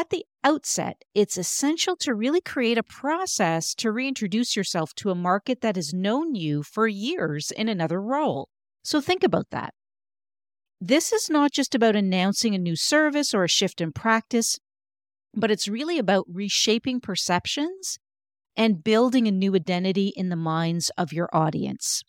at the outset, it's essential to really create a process to reintroduce yourself to a market that has known you for years in another role. So think about that. This is not just about announcing a new service or a shift in practice, but it's really about reshaping perceptions and building a new identity in the minds of your audience.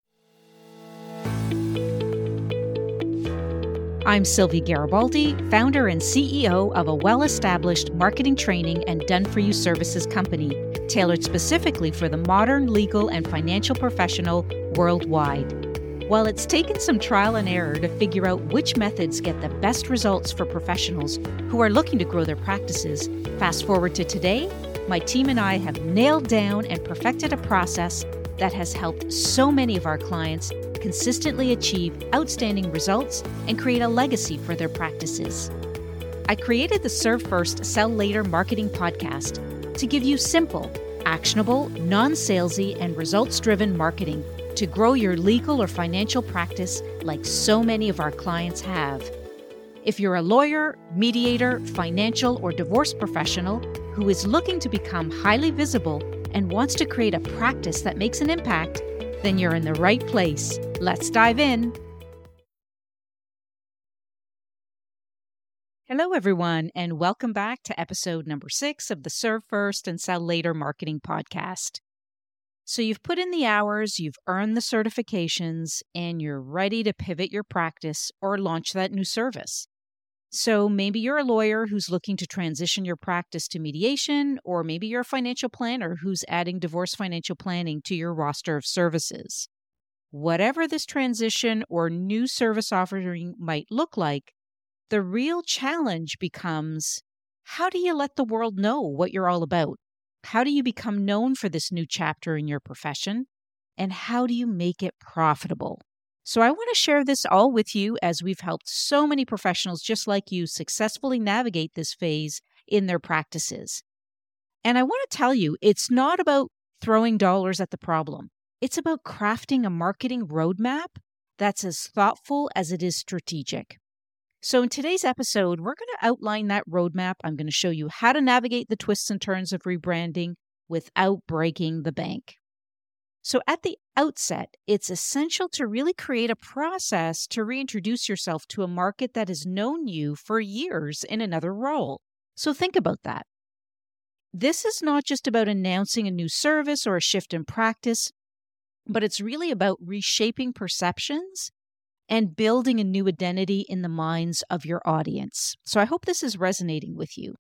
I'm Sylvia Garibaldi, founder and CEO of a well established marketing training and done for you services company, tailored specifically for the modern legal and financial professional worldwide. While it's taken some trial and error to figure out which methods get the best results for professionals who are looking to grow their practices, fast forward to today, my team and I have nailed down and perfected a process that has helped so many of our clients consistently achieve outstanding results and create a legacy for their practices. I created the Serve First, Sell Later marketing podcast to give you simple, actionable, non salesy, and results driven marketing to grow your legal or financial practice like so many of our clients have. If you're a lawyer, mediator, financial, or divorce professional who is looking to become highly visible and wants to create a practice that makes an impact, then you're in the right place. Let's dive in. Hello, everyone, and welcome back to episode number six of the Serve First and Sell Later Marketing Podcast. So you've put in the hours, you've earned the certifications, and you're ready to pivot your practice or launch that new service. So maybe you're a lawyer who's looking to transition your practice to mediation, or maybe you're a financial planner who's adding divorce financial planning to your roster of services. Whatever this transition or new service offering might look like, the real challenge becomes how do you let the world know what you're all about? How do you become known for this new chapter in your profession? And how do you make it profitable? So, I want to share this all with you as we've helped so many professionals just like you successfully navigate this phase in their practices. And I want to tell you, it's not about throwing dollars at the problem, it's about crafting a marketing roadmap that's as thoughtful as it is strategic. So, in today's episode, we're going to outline that roadmap. I'm going to show you how to navigate the twists and turns of rebranding without breaking the bank. So, at the outset, it's essential to really create a process to reintroduce yourself to a market that has known you for years in another role. So, think about that. This is not just about announcing a new service or a shift in practice, but it's really about reshaping perceptions and building a new identity in the minds of your audience. So I hope this is resonating with you.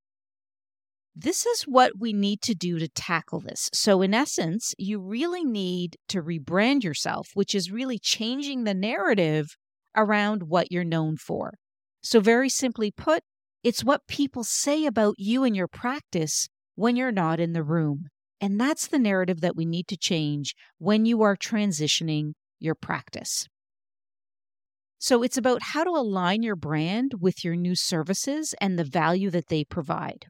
This is what we need to do to tackle this. So, in essence, you really need to rebrand yourself, which is really changing the narrative around what you're known for. So, very simply put, it's what people say about you and your practice when you're not in the room. And that's the narrative that we need to change when you are transitioning your practice. So it's about how to align your brand with your new services and the value that they provide.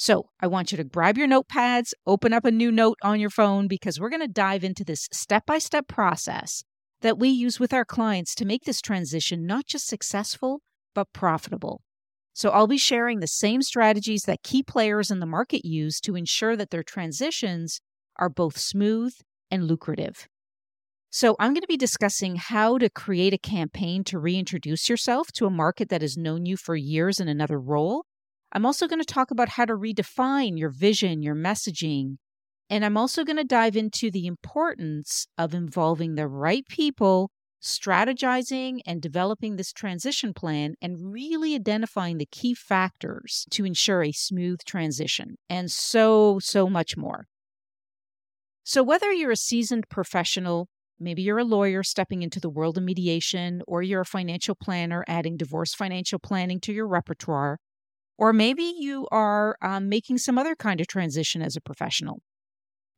So I want you to grab your notepads, open up a new note on your phone, because we're going to dive into this step by step process that we use with our clients to make this transition not just successful, but profitable. So I'll be sharing the same strategies that key players in the market use to ensure that their transitions are both smooth and lucrative. So, I'm going to be discussing how to create a campaign to reintroduce yourself to a market that has known you for years in another role. I'm also going to talk about how to redefine your vision, your messaging. And I'm also going to dive into the importance of involving the right people, strategizing and developing this transition plan, and really identifying the key factors to ensure a smooth transition, and so, so much more. So, whether you're a seasoned professional Maybe you're a lawyer stepping into the world of mediation, or you're a financial planner adding divorce financial planning to your repertoire, or maybe you are um, making some other kind of transition as a professional.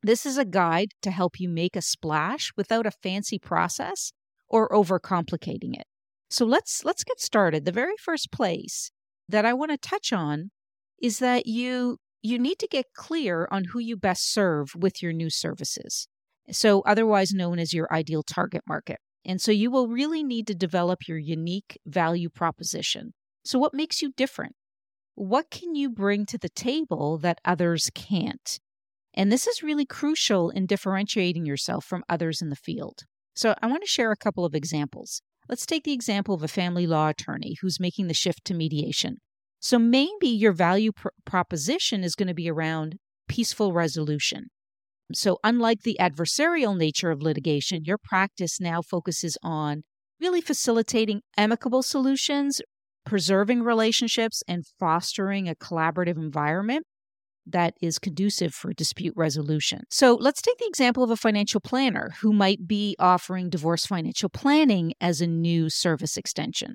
This is a guide to help you make a splash without a fancy process or overcomplicating it. So let's let's get started. The very first place that I want to touch on is that you you need to get clear on who you best serve with your new services so otherwise known as your ideal target market. And so you will really need to develop your unique value proposition. So, what makes you different? What can you bring to the table that others can't? And this is really crucial in differentiating yourself from others in the field. So I want to share a couple of examples. Let's take the example of a family law attorney who's making the shift to mediation. So maybe your value pr- proposition is going to be around peaceful resolution. So, unlike the adversarial nature of litigation, your practice now focuses on really facilitating amicable solutions, preserving relationships, and fostering a collaborative environment that is conducive for dispute resolution. So let's take the example of a financial planner who might be offering divorce financial planning as a new service extension.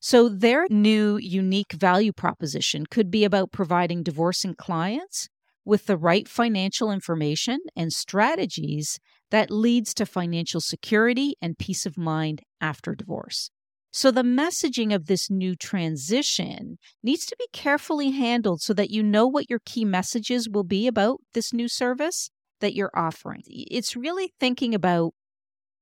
So, their new unique value proposition could be about providing divorcing clients with the right financial information and strategies that leads to financial security and peace of mind after divorce. So, the messaging of this new transition needs to be carefully handled so that you know what your key messages will be about this new service that you're offering. It's really thinking about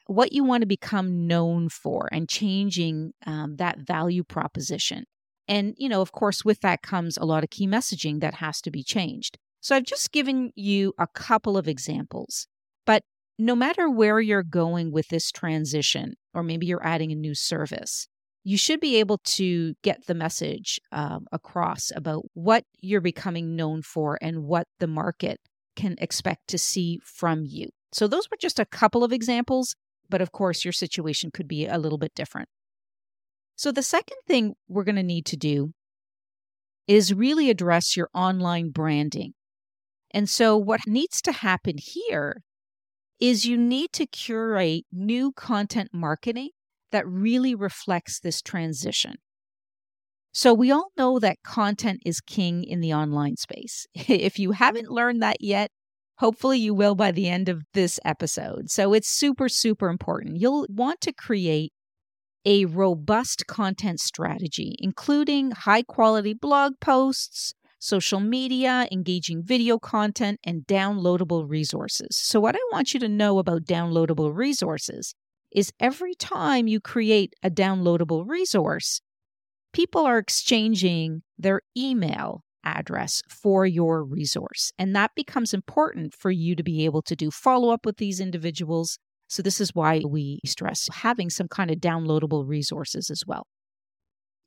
what you want to become known for and changing um, that value proposition. And, you know, of course, with that comes a lot of key messaging that has to be changed. So I've just given you a couple of examples, no matter where you're going with this transition, or maybe you're adding a new service, you should be able to get the message um, across about what you're becoming known for and what the market can expect to see from you. So, those were just a couple of examples. But of course, your situation could be a little bit different. So, the second thing we're going to need to do is really address your online branding. And so, what needs to happen here is you need to curate new content marketing that really reflects this transition. So, we all know that content is king in the online space. if you haven't learned that yet, Hopefully, you will by the end of this episode. So it's super, super important. You'll want to create a robust content strategy, including high quality blog posts, social media, engaging video content, and downloadable resources. So, what I want you to know about downloadable resources is every time you create a downloadable resource, people are exchanging their email address for your resource. And that becomes important for you to be able to do follow up with these individuals. So, this is why we stress having some kind of downloadable resources as well.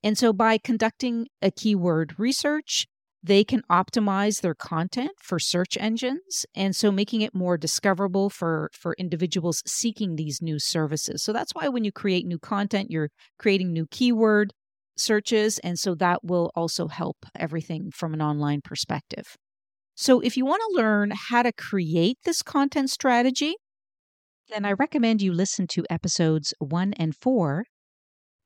And so, by conducting a keyword research, they can optimize their content for search engines and so making it more discoverable for for individuals seeking these new services so that's why when you create new content you're creating new keyword searches. And so that will also help everything from an online perspective. So if you want to learn how to create this content strategy, then I recommend you listen to episodes one and four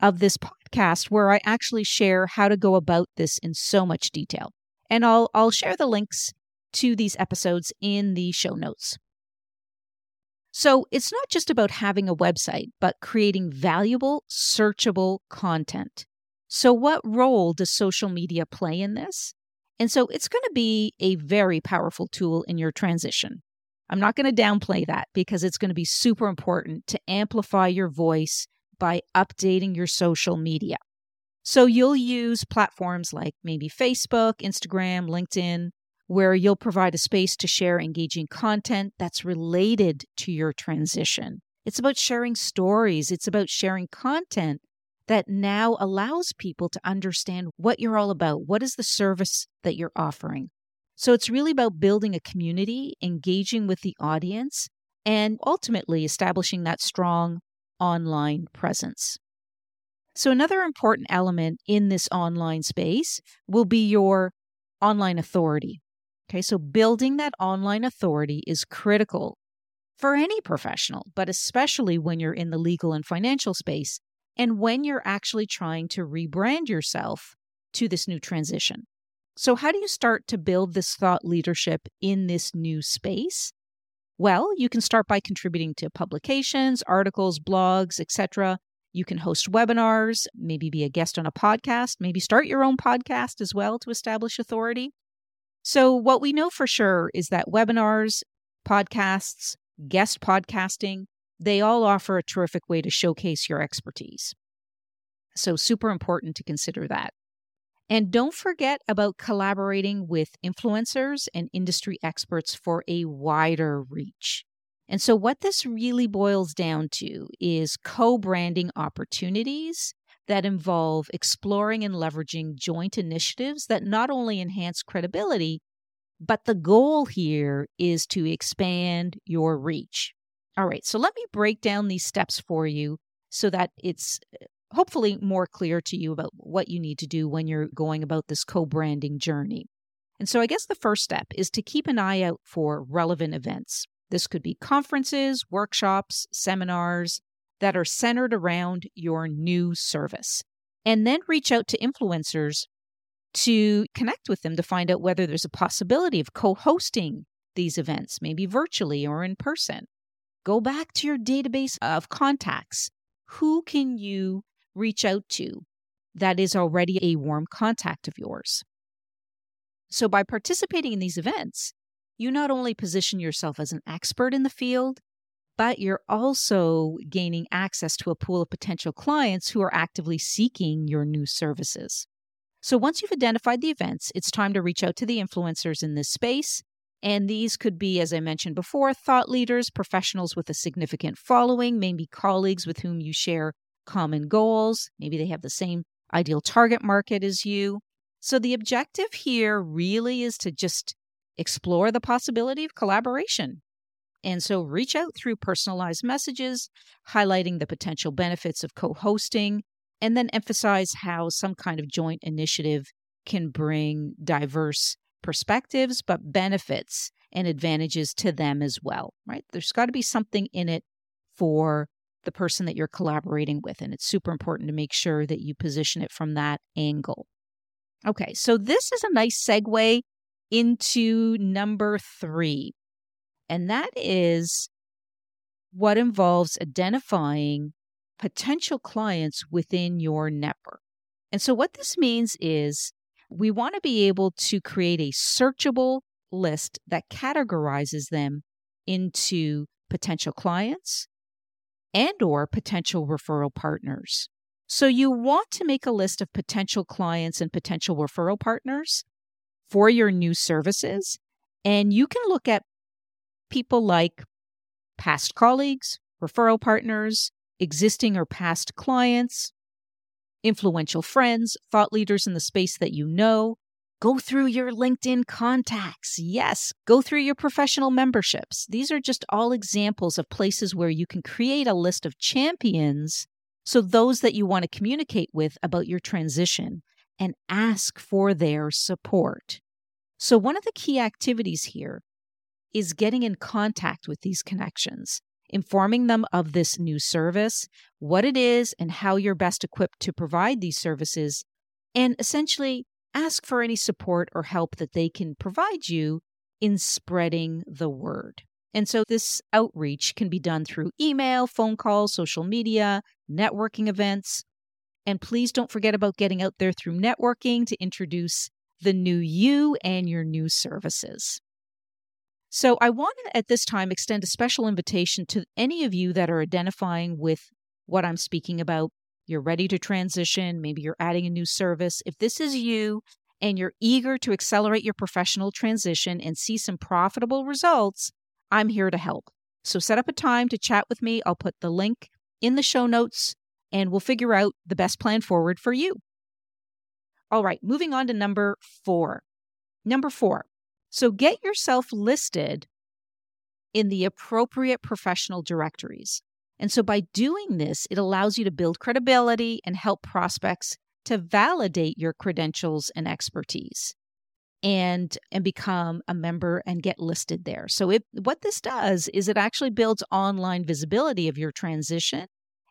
of this podcast where I actually share how to go about this in so much detail. And I'll I'll share the links to these episodes in the show notes. So, it's not just about having a website, but creating valuable, searchable content. So, what role does social media play in this? And so, it's going to be a very powerful tool in your transition. I'm not going to downplay that because it's going to be super important to amplify your voice by updating your social media. So, you'll use platforms like maybe Facebook, Instagram, LinkedIn, where you'll provide a space to share engaging content that's related to your transition. It's about sharing stories, it's about sharing content that now allows people to understand what you're all about. What is the service that you're offering? So it's really about building a community, engaging with the audience, and ultimately establishing that strong online presence. So, another important element in this online space will be your online authority. Okay, so building that online authority is critical for any professional, but especially when you're in the legal and financial space and when you're actually trying to rebrand yourself to this new transition. So, how do you start to build this thought leadership in this new space? Well, you can start by contributing to publications, articles, blogs, etc. You can host webinars, maybe be a guest on a podcast, maybe start your own podcast as well to establish authority. So, what we know for sure is that webinars, podcasts, guest podcasting, they all offer a terrific way to showcase your expertise. So, super important to consider that. And don't forget about collaborating with influencers and industry experts for a wider reach. And so, what this really boils down to is co branding opportunities that involve exploring and leveraging joint initiatives that not only enhance credibility, but the goal here is to expand your reach. All right, so let me break down these steps for you so that it's uh, hopefully more clear to you about what you need to do when you're going about this co branding journey. And so, I guess the first step is to keep an eye out for relevant events. This could be conferences, workshops, seminars that are centered around your new service. And then reach out to influencers to connect with them to find out whether there's a possibility of co hosting these events, maybe virtually or in person. Go back to your database of contacts. Who can you reach out to that is already a warm contact of yours? So, by participating in these events, you not only position yourself as an expert in the field, but you're also gaining access to a pool of potential clients who are actively seeking your new services. So once you've identified the events, it's time to reach out to the influencers in this space. And these could be, as I mentioned before, thought leaders, professionals with a significant following, maybe colleagues with whom you share common goals. Maybe they have the same ideal target market as you. So the objective here really is to just explore the possibility of collaboration. And so reach out through personalized messages, highlighting the potential benefits of co hosting, and then emphasize how some kind of joint initiative can bring diverse perspectives, but benefits and advantages to them as well, right? There's got to be something in it for the person that you're collaborating with. And it's super important to make sure that you position it from that angle. Okay, so this is a nice segue into number three, and that is what involves identifying potential clients within your network. And so, what this means is we want to be able to create a searchable list that categorizes them into potential clients and or potential referral partners. So you want to make a list of potential clients and potential referral partners for your new services and you can look at people like past colleagues, referral partners, existing or past clients, influential friends, thought leaders in the space that you know. Go through your LinkedIn contacts. Yes, go through your professional memberships. These are just all examples of places where you can create a list of champions. So, those that you want to communicate with about your transition and ask for their support. So, one of the key activities here is getting in contact with these connections informing them of this new service, what it is, and how you're best equipped to provide these services, and essentially ask for any support or help that they can provide you in spreading the word. And so this outreach can be done through email, phone calls, social media, networking events. And please don't forget about getting out there through networking to introduce the new you and your new services. So I want to at this time extend a special invitation to any of you that are identifying with what I'm speaking about. You're ready to transition, maybe you're adding a new service. If this is you and you're eager to accelerate your professional transition and see some profitable results, I'm here to help. So set up a time to chat with me. I'll put the link in the show notes and we'll figure out the best plan forward for you. All right, moving on to number four. Number four, so get yourself listed in the appropriate professional directories. And so by doing this, it allows you to build credibility and help prospects to validate your credentials and expertise and and become a member and get listed there. So it what this does is it actually builds online visibility of your transition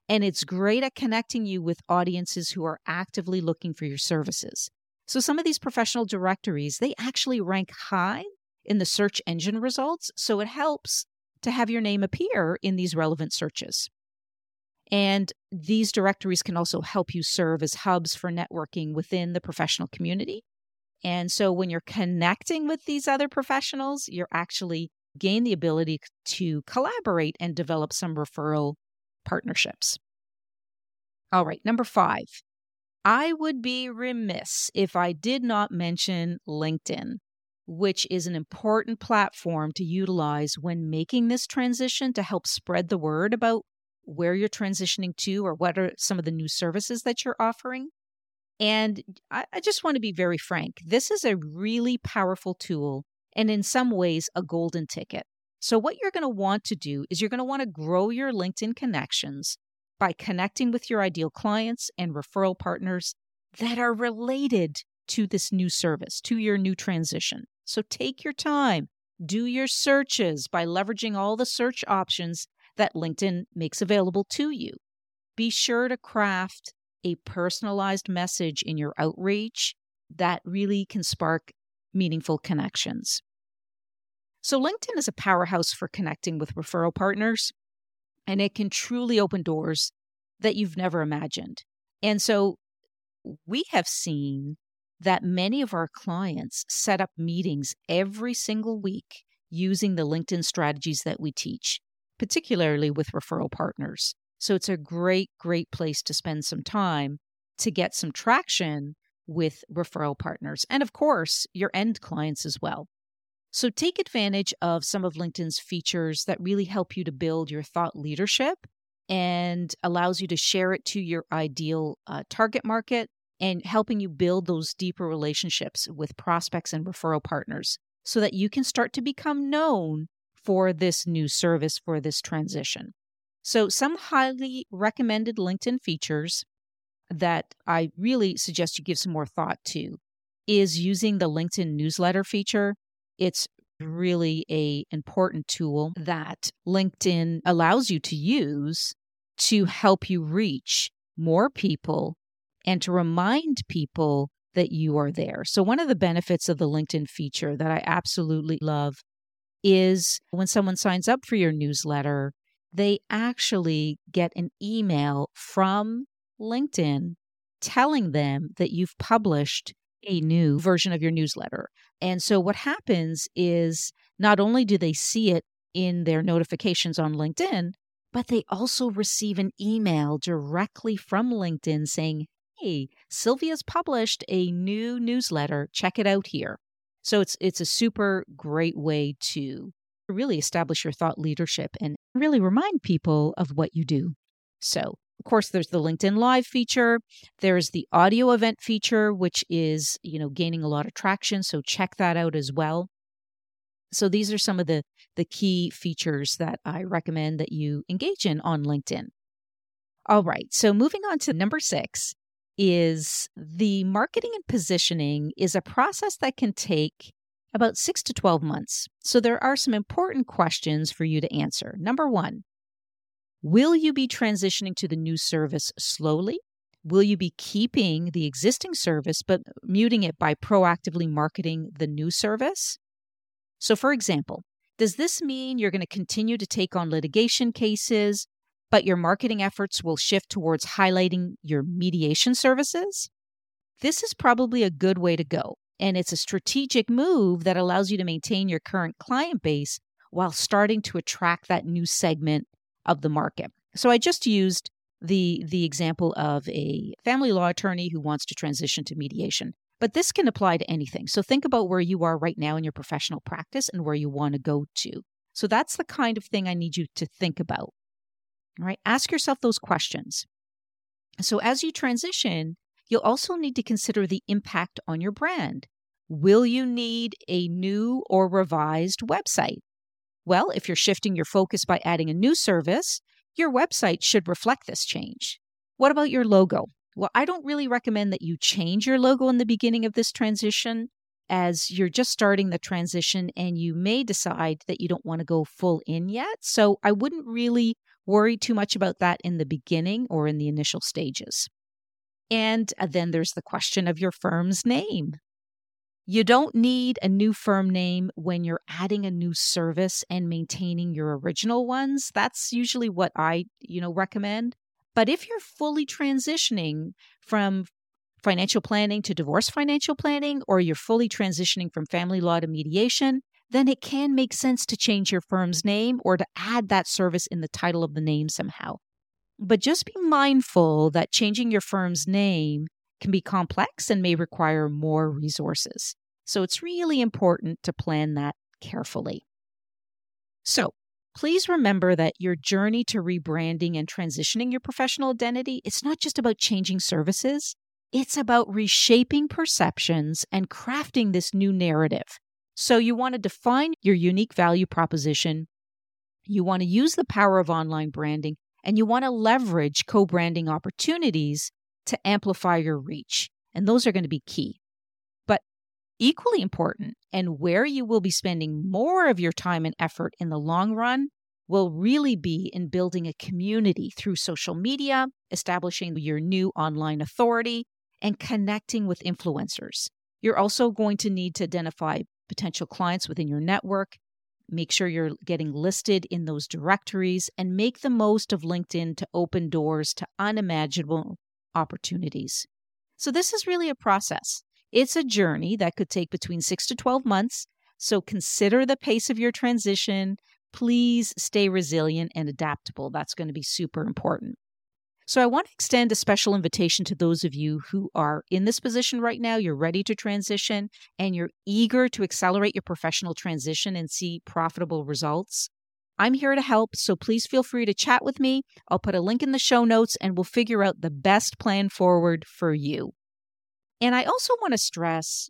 and it's great at connecting you with audiences who are actively looking for your services. So some of these professional directories, they actually rank high in the search engine results. So it helps to have your name appear in these relevant searches. And these directories can also help you serve as hubs for networking within the professional community. And so when you're connecting with these other professionals, you're actually gain the ability to collaborate and develop some referral partnerships. All right, number five, I would be remiss if I did not mention LinkedIn, which is an important platform to utilize when making this transition to help spread the word about where you're transitioning to or what are some of the new services that you're offering. And I, I just want to be very frank this is a really powerful tool and in some ways a golden ticket. So, what you're going to want to do is you're going to want to grow your LinkedIn connections by connecting with your ideal clients and referral partners that are related to this new service, to your new transition. So, take your time, do your searches by leveraging all the search options that LinkedIn makes available to you. Be sure to craft a personalized message in your outreach that really can spark meaningful connections. So, LinkedIn is a powerhouse for connecting with referral partners, and it can truly open doors that you've never imagined. And so, we have seen that many of our clients set up meetings every single week using the LinkedIn strategies that we teach, particularly with referral partners. So, it's a great, great place to spend some time to get some traction with referral partners and, of course, your end clients as well. So take advantage of some of LinkedIn's features that really help you to build your thought leadership and allows you to share it to your ideal uh, target market and helping you build those deeper relationships with prospects and referral partners so that you can start to become known for this new service for this transition. So, some highly recommended LinkedIn features that I really suggest you give some more thought to is using the LinkedIn newsletter feature it's really a important tool that LinkedIn allows you to use to help you reach more people and to remind people that you are there. So one of the benefits of the LinkedIn feature that I absolutely love is when someone signs up for your newsletter, they actually get an email from LinkedIn telling them that you've published a new version of your newsletter. And so what happens is not only do they see it in their notifications on LinkedIn, but they also receive an email directly from LinkedIn saying, Hey, Sylvia's published a new newsletter. Check it out here. So it's it's a super great way to really establish your thought leadership and really remind people of what you do. So of course, there's the LinkedIn Live feature. There's the audio event feature, which is, you know, gaining a lot of traction. So check that out as well. So these are some of the the key features that I recommend that you engage in on LinkedIn. All right. So moving on to number 6 is the marketing and positioning is a process that can take about 6 to 12 months. So there are some important questions for you to answer. Number 1, Will you be transitioning to the new service slowly? Will you be keeping the existing service but muting it by proactively marketing the new service? So, for example, does this mean you're going to continue to take on litigation cases, but your marketing efforts will shift towards highlighting your mediation services? This is probably a good way to go, and it's a strategic move that allows you to maintain your current client base while starting to attract that new segment of the market. So I just used the the example of a family law attorney who wants to transition to mediation. But this can apply to anything. So think about where you are right now in your professional practice and where you want to go to. So that's the kind of thing I need you to think about. All right, ask yourself those questions. So as you transition, you'll also need to consider the impact on your brand. Will you need a new or revised website? Well, if you're shifting your focus by adding a new service, your website should reflect this change. What about your logo? Well, I don't really recommend that you change your logo in the beginning of this transition as you're just starting the transition and you may decide that you don't want to go full in yet. So I wouldn't really worry too much about that in the beginning or in the initial stages. And uh, then there's the question of your firm's name. You don't need a new firm name when you're adding a new service and maintaining your original ones. That's usually what I, you know, recommend. But if you're fully transitioning from financial planning to divorce financial planning or you're fully transitioning from family law to mediation, then it can make sense to change your firm's name or to add that service in the title of the name somehow. But just be mindful that changing your firm's name can be complex and may require more resources. So it's really important to plan that carefully. So please remember that your journey to rebranding and transitioning your professional identity, it's not just about changing services. It's about reshaping perceptions and crafting this new narrative. So you want to define your unique value proposition. You want to use the power of online branding and you want to leverage co branding opportunities to amplify your reach. And those are going to be key. But equally important, and where you will be spending more of your time and effort in the long run, will really be in building a community through social media, establishing your new online authority, and connecting with influencers. You're also going to need to identify potential clients within your network Make sure you're getting listed in those directories and make the most of LinkedIn to open doors to unimaginable opportunities. So, this is really a process. It's a journey that could take between six to 12 months. So, consider the pace of your transition. Please stay resilient and adaptable. That's going to be super important. So, I want to extend a special invitation to those of you who are in this position right now. You're ready to transition and you're eager to accelerate your professional transition and see profitable results. I'm here to help, so please feel free to chat with me. I'll put a link in the show notes and we'll figure out the best plan forward for you. And I also want to stress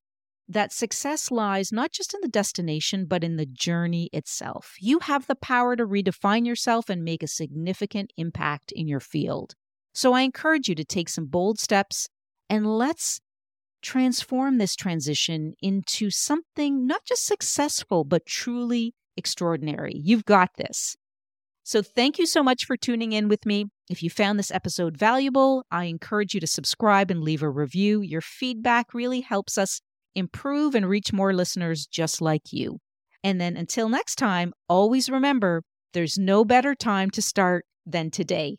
that success lies not just in the destination, but in the journey itself. You have the power to redefine yourself and make a significant impact in your field. So I encourage you to take some bold steps and let's transform this transition into something not just successful, but truly extraordinary. You've got this. So thank you so much for tuning in with me. If you found this episode valuable, I encourage you to subscribe and leave a review. Your feedback really helps us improve and reach more listeners just like you. And then until next time, always remember there's no better time to start than today.